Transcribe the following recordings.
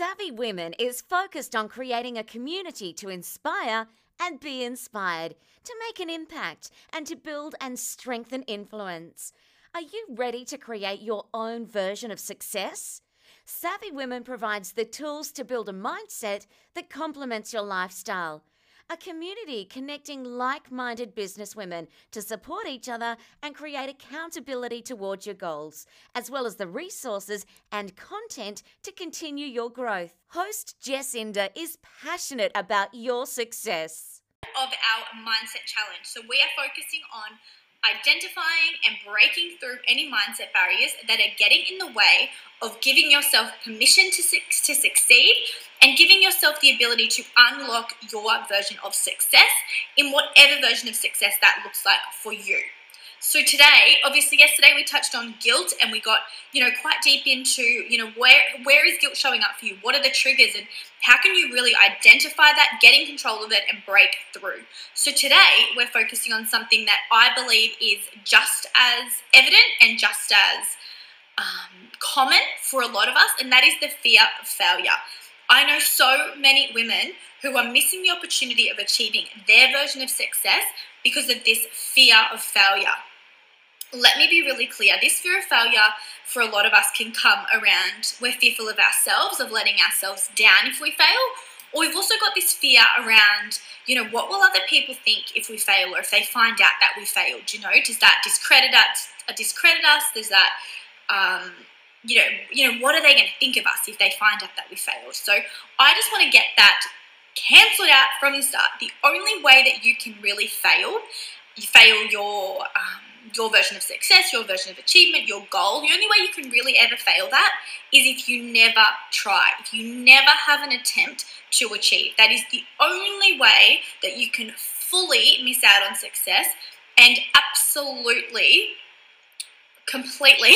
Savvy Women is focused on creating a community to inspire and be inspired, to make an impact, and to build and strengthen influence. Are you ready to create your own version of success? Savvy Women provides the tools to build a mindset that complements your lifestyle. A community connecting like minded businesswomen to support each other and create accountability towards your goals, as well as the resources and content to continue your growth. Host Jess Inder is passionate about your success. Of our mindset challenge. So, we are focusing on identifying and breaking through any mindset barriers that are getting in the way of giving yourself permission to, to succeed and giving yourself the ability to unlock your version of success in whatever version of success that looks like for you. So today, obviously yesterday we touched on guilt and we got, you know, quite deep into, you know, where where is guilt showing up for you? What are the triggers and how can you really identify that, get in control of it and break through? So today we're focusing on something that I believe is just as evident and just as um, common for a lot of us, and that is the fear of failure. I know so many women who are missing the opportunity of achieving their version of success because of this fear of failure let me be really clear. This fear of failure for a lot of us can come around. We're fearful of ourselves of letting ourselves down if we fail. Or we've also got this fear around you know what will other people think if we fail or if they find out that we failed you know? Does that discredit us uh, discredit us? Does that um, you know you know what are they going to think of us if they find out that we failed? So i just want to get that cancelled out from the start. The only way that you can really fail you fail your um, your version of success, your version of achievement, your goal. The only way you can really ever fail that is if you never try, if you never have an attempt to achieve. That is the only way that you can fully miss out on success and absolutely, completely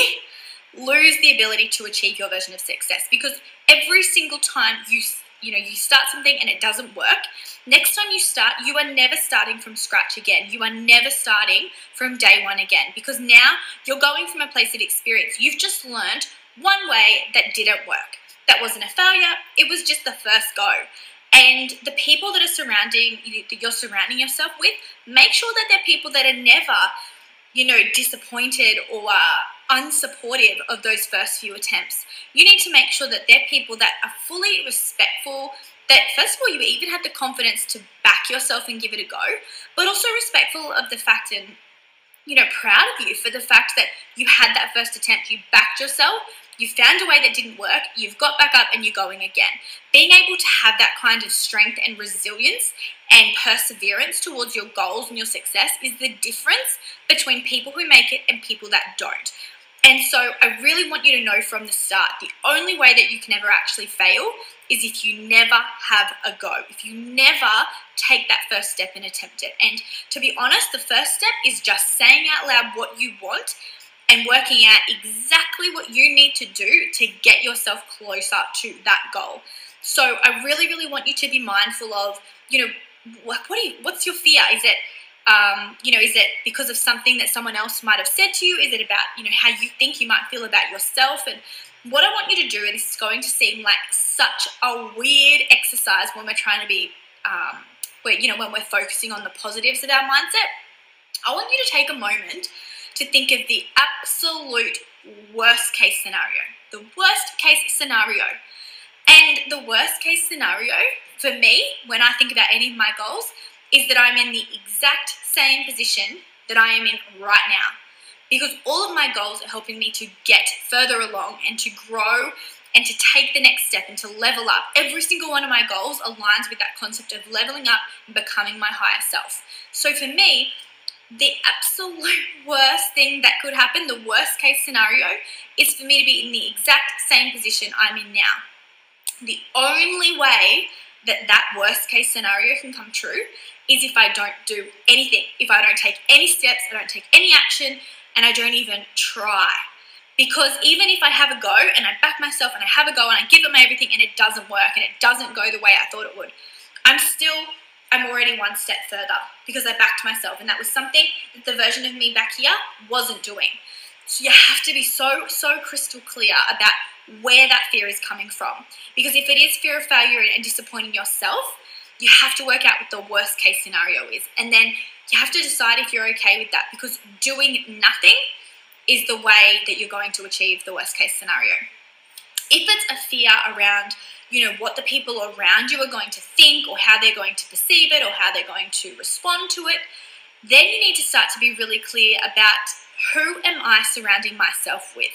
lose the ability to achieve your version of success because every single time you you know you start something and it doesn't work. Next time you start you are never starting from scratch again. You are never starting from day one again because now you're going from a place of experience. You've just learned one way that didn't work. That wasn't a failure. It was just the first go. And the people that are surrounding that you're surrounding yourself with make sure that they're people that are never you know disappointed or unsupportive of those first few attempts. You need to make sure that they're people that are fully respectful, that first of all, you even have the confidence to back yourself and give it a go, but also respectful of the fact and you know, proud of you for the fact that you had that first attempt, you backed yourself, you found a way that didn't work, you've got back up and you're going again. Being able to have that kind of strength and resilience and perseverance towards your goals and your success is the difference between people who make it and people that don't. And so I really want you to know from the start the only way that you can ever actually fail is if you never have a go, if you never take that first step and attempt it. And to be honest, the first step is just saying out loud what you want and working out exactly what you need to do to get yourself closer to that goal. So I really, really want you to be mindful of, you know, what, what you, what's your fear? Is it um, you know, is it because of something that someone else might have said to you? Is it about, you know, how you think you might feel about yourself? And what I want you to do, and this is going to seem like such a weird exercise when we're trying to be, um, where, you know, when we're focusing on the positives of our mindset, I want you to take a moment to think of the absolute worst case scenario. The worst case scenario. And the worst case scenario for me, when I think about any of my goals, is that I'm in the exact same position that I am in right now. Because all of my goals are helping me to get further along and to grow and to take the next step and to level up. Every single one of my goals aligns with that concept of leveling up and becoming my higher self. So for me, the absolute worst thing that could happen, the worst case scenario, is for me to be in the exact same position I'm in now. The only way that that worst case scenario can come true is if I don't do anything, if I don't take any steps, I don't take any action, and I don't even try. Because even if I have a go and I back myself and I have a go and I give it my everything and it doesn't work and it doesn't go the way I thought it would, I'm still, I'm already one step further because I backed myself. And that was something that the version of me back here wasn't doing. So you have to be so, so crystal clear about where that fear is coming from. Because if it is fear of failure and disappointing yourself, you have to work out what the worst case scenario is. And then you have to decide if you're okay with that because doing nothing is the way that you're going to achieve the worst case scenario. If it's a fear around, you know, what the people around you are going to think or how they're going to perceive it or how they're going to respond to it, then you need to start to be really clear about who am I surrounding myself with?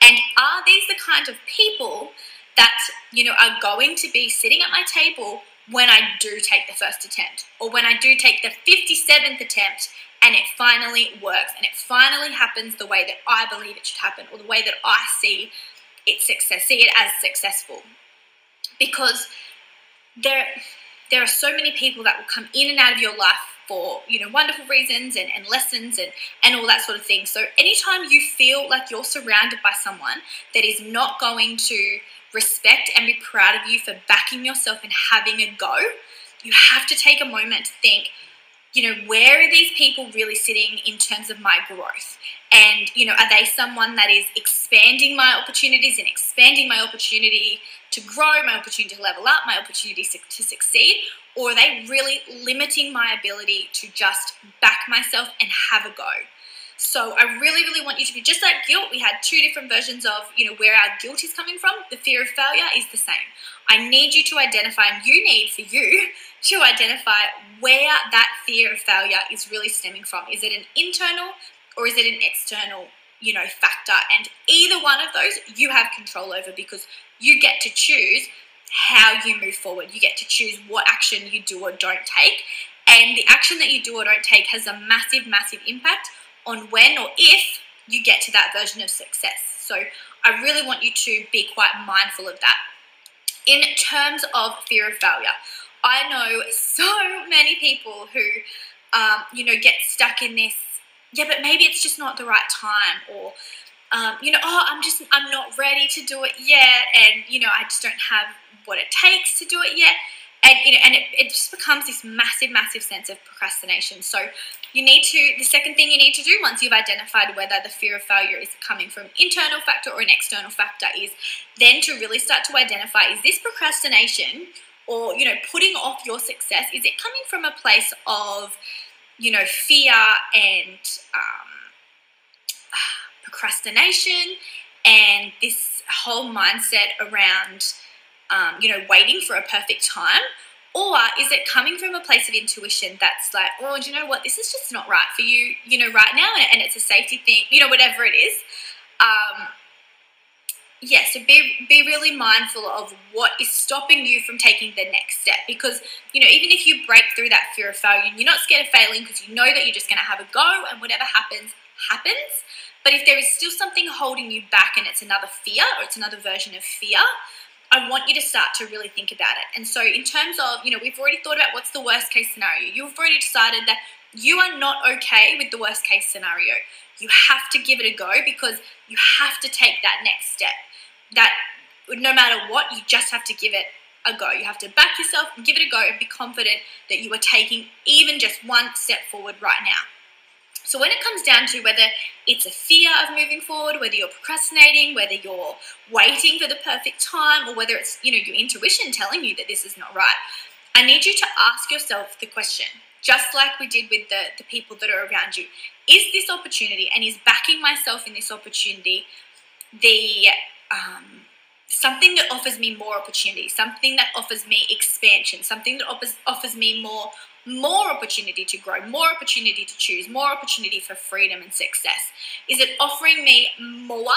And are these the kind of people that, you know, are going to be sitting at my table when I do take the first attempt or when I do take the 57th attempt and it finally works and it finally happens the way that I believe it should happen or the way that I see it success, see it as successful. Because there, there are so many people that will come in and out of your life for you know wonderful reasons and, and lessons and and all that sort of thing so anytime you feel like you're surrounded by someone that is not going to respect and be proud of you for backing yourself and having a go, you have to take a moment to think, you know, where are these people really sitting in terms of my growth? And, you know, are they someone that is expanding my opportunities and expanding my opportunity to grow, my opportunity to level up, my opportunity to succeed? Or are they really limiting my ability to just back myself and have a go? So I really, really want you to be just like guilt. We had two different versions of, you know, where our guilt is coming from. The fear of failure is the same. I need you to identify, and you need for you to identify where that fear of failure is really stemming from. Is it an internal or is it an external, you know, factor? And either one of those you have control over because you get to choose how you move forward. You get to choose what action you do or don't take. And the action that you do or don't take has a massive, massive impact on when or if you get to that version of success. So I really want you to be quite mindful of that. In terms of fear of failure, I know so many people who, um, you know, get stuck in this. Yeah, but maybe it's just not the right time, or um, you know, oh, I'm just I'm not ready to do it yet, and you know, I just don't have what it takes to do it yet and you know, and it, it just becomes this massive, massive sense of procrastination. So you need to the second thing you need to do once you've identified whether the fear of failure is coming from internal factor or an external factor is then to really start to identify is this procrastination or you know putting off your success is it coming from a place of you know fear and um, procrastination and this whole mindset around um, you know, waiting for a perfect time? Or is it coming from a place of intuition that's like, oh, do you know what? This is just not right for you, you know, right now, and it's a safety thing, you know, whatever it is. Um, yeah, so be be really mindful of what is stopping you from taking the next step because you know even if you break through that fear of failure, you're not scared of failing because you know that you're just going to have a go and whatever happens happens. But if there is still something holding you back and it's another fear or it's another version of fear, I want you to start to really think about it. And so, in terms of, you know, we've already thought about what's the worst case scenario. You've already decided that you are not okay with the worst case scenario. You have to give it a go because you have to take that next step. That no matter what, you just have to give it a go. You have to back yourself give it a go and be confident that you are taking even just one step forward right now. So when it comes down to whether it's a fear of moving forward, whether you're procrastinating, whether you're waiting for the perfect time, or whether it's you know your intuition telling you that this is not right, I need you to ask yourself the question, just like we did with the, the people that are around you. Is this opportunity and is backing myself in this opportunity the um, something that offers me more opportunity, something that offers me expansion, something that offers, offers me more more opportunity to grow, more opportunity to choose, more opportunity for freedom and success? Is it offering me more?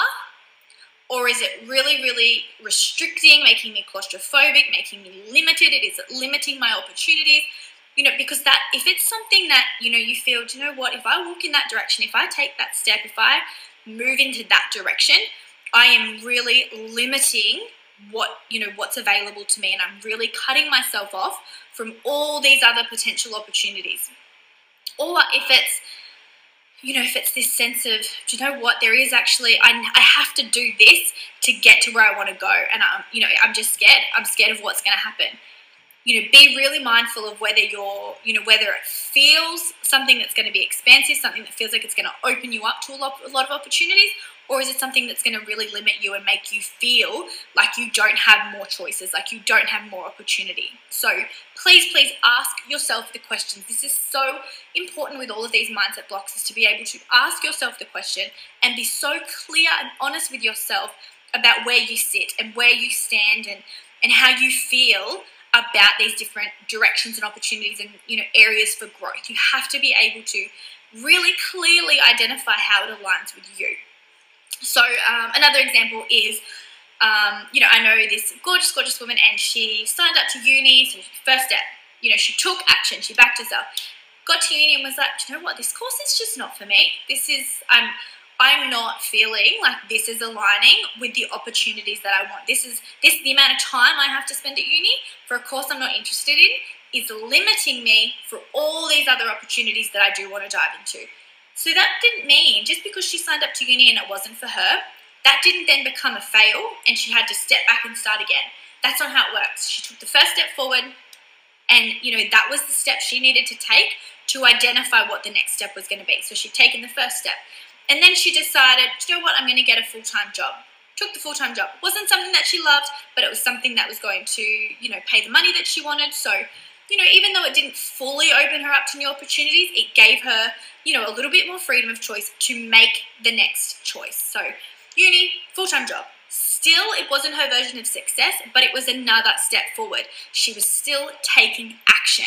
Or is it really, really restricting, making me claustrophobic, making me limited? It is limiting my opportunities. You know, because that if it's something that, you know, you feel, do you know what, if I walk in that direction, if I take that step, if I move into that direction, I am really limiting what you know what's available to me and i'm really cutting myself off from all these other potential opportunities. Or if it's you know if it's this sense of do you know what? There is actually I, I have to do this to get to where i want to go and i'm you know i'm just scared. I'm scared of what's going to happen you know, be really mindful of whether you're, you know, whether it feels something that's going to be expansive, something that feels like it's going to open you up to a lot, a lot of opportunities, or is it something that's going to really limit you and make you feel like you don't have more choices, like you don't have more opportunity? So please, please ask yourself the questions. This is so important with all of these mindset blocks is to be able to ask yourself the question and be so clear and honest with yourself about where you sit and where you stand and, and how you feel about these different directions and opportunities and you know areas for growth. You have to be able to really clearly identify how it aligns with you. So um, another example is, um, you know, I know this gorgeous, gorgeous woman, and she signed up to uni. So first step, you know, she took action. She backed herself. Got to uni and was like, you know what? This course is just not for me. This is I'm I'm not feeling like this is aligning with the opportunities that I want. This is this the amount of time I have to spend at uni for a course I'm not interested in is limiting me for all these other opportunities that I do want to dive into. So that didn't mean just because she signed up to uni and it wasn't for her, that didn't then become a fail and she had to step back and start again. That's not how it works. She took the first step forward and you know that was the step she needed to take to identify what the next step was going to be. So she'd taken the first step. And then she decided, you know what, I'm going to get a full time job. Took the full time job. Wasn't something that she loved, but it was something that was going to, you know, pay the money that she wanted. So, you know, even though it didn't fully open her up to new opportunities, it gave her, you know, a little bit more freedom of choice to make the next choice. So, uni, full time job. Still, it wasn't her version of success, but it was another step forward. She was still taking action.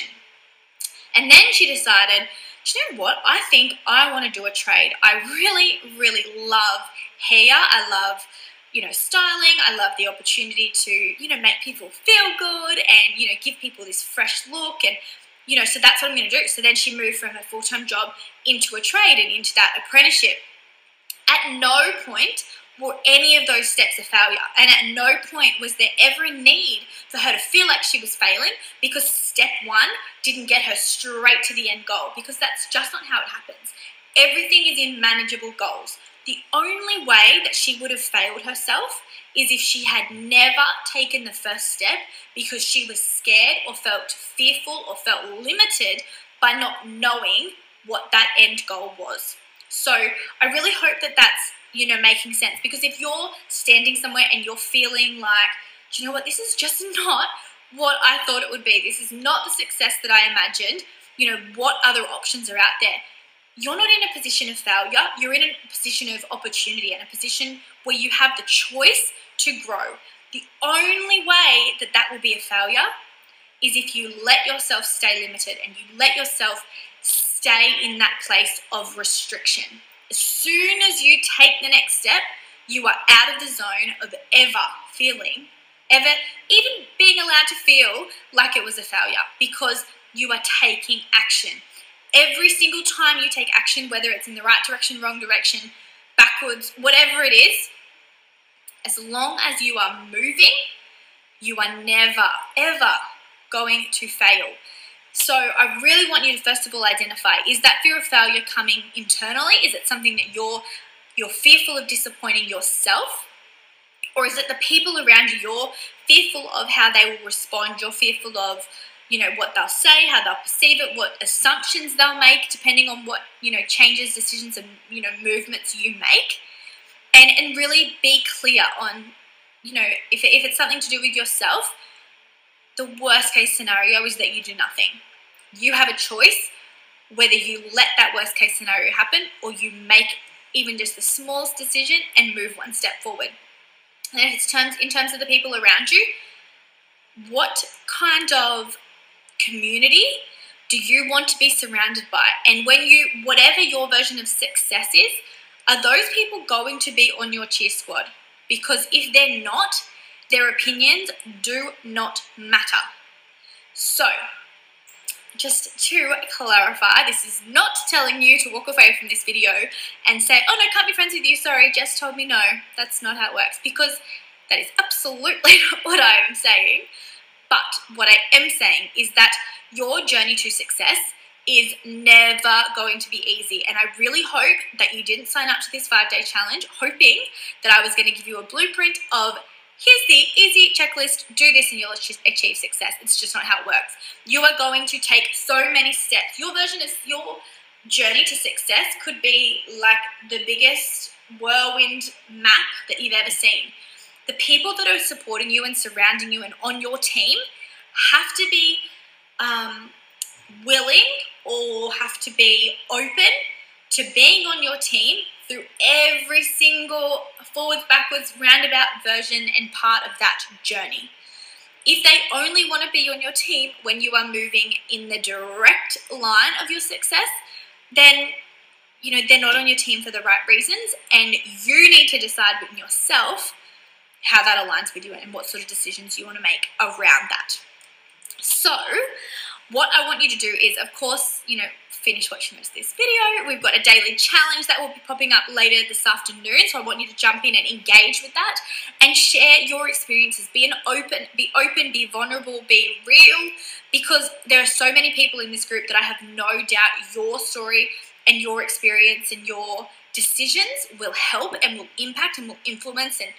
And then she decided, you know what? I think I want to do a trade. I really, really love hair. I love, you know, styling. I love the opportunity to, you know, make people feel good and, you know, give people this fresh look. And, you know, so that's what I'm going to do. So then she moved from her full time job into a trade and into that apprenticeship. At no point were any of those steps a failure. And at no point was there ever a need for her to feel like she was failing because step one didn't get her straight to the end goal because that's just not how it happens. Everything is in manageable goals. The only way that she would have failed herself is if she had never taken the first step because she was scared or felt fearful or felt limited by not knowing what that end goal was. So I really hope that that's you know, making sense. Because if you're standing somewhere and you're feeling like, do you know what, this is just not what I thought it would be, this is not the success that I imagined, you know, what other options are out there? You're not in a position of failure, you're in a position of opportunity and a position where you have the choice to grow. The only way that that will be a failure is if you let yourself stay limited and you let yourself stay in that place of restriction as soon as you take the next step, you are out of the zone of ever feeling, ever even being allowed to feel like it was a failure because you are taking action. Every single time you take action, whether it's in the right direction, wrong direction, backwards, whatever it is, as long as you are moving, you are never, ever going to fail. So I really want you to first of all identify is that fear of failure coming internally? Is it something that you're you're fearful of disappointing yourself? Or is it the people around you you're fearful of how they will respond? You're fearful of you know what they'll say, how they'll perceive it, what assumptions they'll make, depending on what you know changes, decisions, and you know movements you make, and and really be clear on you know if if it's something to do with yourself, the worst case scenario is that you do nothing. You have a choice whether you let that worst case scenario happen or you make even just the smallest decision and move one step forward. And if it's terms in terms of the people around you, what kind of community do you want to be surrounded by? And when you whatever your version of success is, are those people going to be on your cheer squad? Because if they're not, their opinions do not matter. So, just to clarify, this is not telling you to walk away from this video and say, oh no, can't be friends with you, sorry, Jess told me no. That's not how it works because that is absolutely not what I am saying. But what I am saying is that your journey to success is never going to be easy. And I really hope that you didn't sign up to this five day challenge hoping that I was going to give you a blueprint of here's the easy checklist do this and you'll achieve success. It's just not how it works. You are going to take so many steps. Your version of your journey to success could be like the biggest whirlwind map that you've ever seen. The people that are supporting you and surrounding you and on your team have to be um, willing or have to be open to being on your team through every single forwards, backwards, roundabout version and part of that journey. If they only want to be on your team when you are moving in the direct line of your success, then you know they're not on your team for the right reasons and you need to decide within yourself how that aligns with you and what sort of decisions you want to make around that. So, what I want you to do is, of course, you know, finish watching this, this video. We've got a daily challenge that will be popping up later this afternoon. So I want you to jump in and engage with that and share your experiences. Be an open, be open, be vulnerable, be real, because there are so many people in this group that I have no doubt your story and your experience and your decisions will help and will impact and will influence and,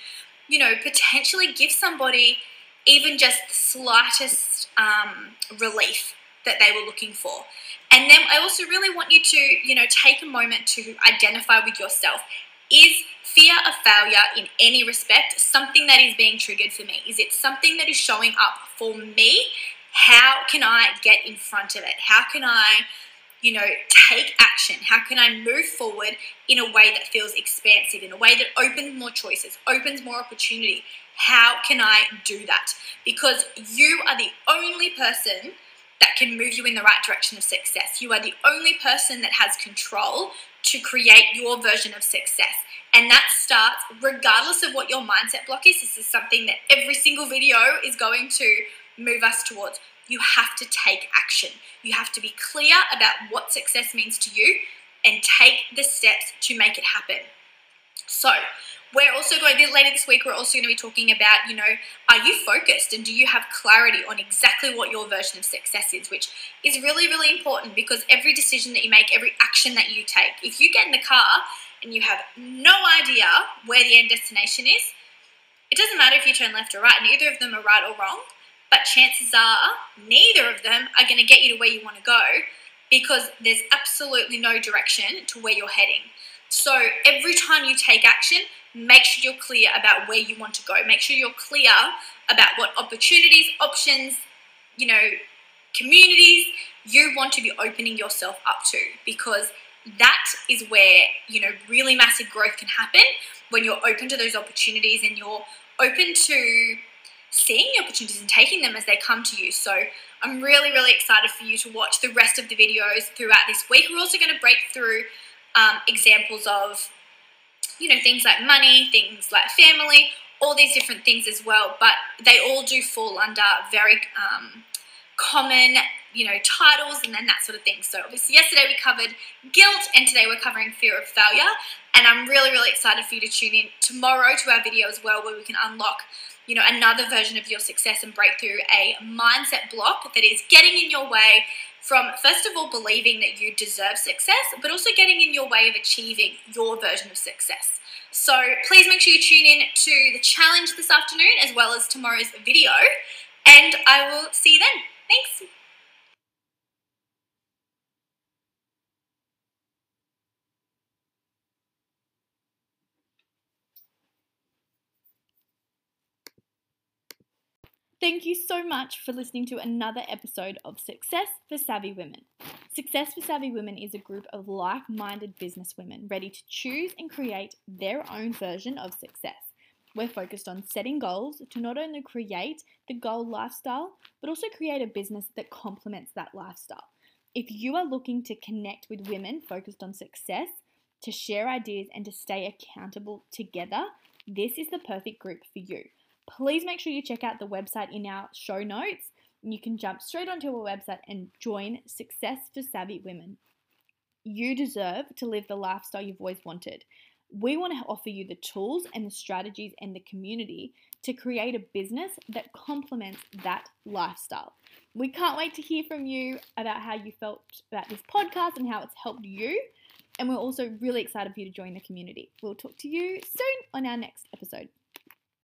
you know, potentially give somebody even just the slightest um, relief that they were looking for. And then I also really want you to, you know, take a moment to identify with yourself. Is fear of failure in any respect something that is being triggered for me? Is it something that is showing up for me? How can I get in front of it? How can I, you know, take action? How can I move forward in a way that feels expansive, in a way that opens more choices, opens more opportunity? How can I do that? Because you are the only person that can move you in the right direction of success. You are the only person that has control to create your version of success. And that starts regardless of what your mindset block is. This is something that every single video is going to move us towards. You have to take action. You have to be clear about what success means to you and take the steps to make it happen. So, we're also going to later this week. We're also going to be talking about, you know, are you focused and do you have clarity on exactly what your version of success is, which is really, really important because every decision that you make, every action that you take, if you get in the car and you have no idea where the end destination is, it doesn't matter if you turn left or right. Neither of them are right or wrong, but chances are neither of them are going to get you to where you want to go because there's absolutely no direction to where you're heading. So every time you take action, make sure you're clear about where you want to go. Make sure you're clear about what opportunities, options, you know, communities you want to be opening yourself up to because that is where, you know, really massive growth can happen when you're open to those opportunities and you're open to seeing the opportunities and taking them as they come to you. So I'm really, really excited for you to watch the rest of the videos throughout this week. We're also going to break through um, examples of, you know, things like money, things like family, all these different things as well. But they all do fall under very um, common, you know, titles and then that sort of thing. So obviously yesterday we covered guilt and today we're covering fear of failure. And I'm really, really excited for you to tune in tomorrow to our video as well where we can unlock you know, another version of your success and break through a mindset block that is getting in your way from, first of all, believing that you deserve success, but also getting in your way of achieving your version of success. So please make sure you tune in to the challenge this afternoon as well as tomorrow's video, and I will see you then. Thanks. Thank you so much for listening to another episode of Success for Savvy Women. Success for Savvy Women is a group of like minded business women ready to choose and create their own version of success. We're focused on setting goals to not only create the goal lifestyle, but also create a business that complements that lifestyle. If you are looking to connect with women focused on success, to share ideas, and to stay accountable together, this is the perfect group for you please make sure you check out the website in our show notes. You can jump straight onto our website and join Success for Savvy Women. You deserve to live the lifestyle you've always wanted. We want to offer you the tools and the strategies and the community to create a business that complements that lifestyle. We can't wait to hear from you about how you felt about this podcast and how it's helped you. And we're also really excited for you to join the community. We'll talk to you soon on our next episode.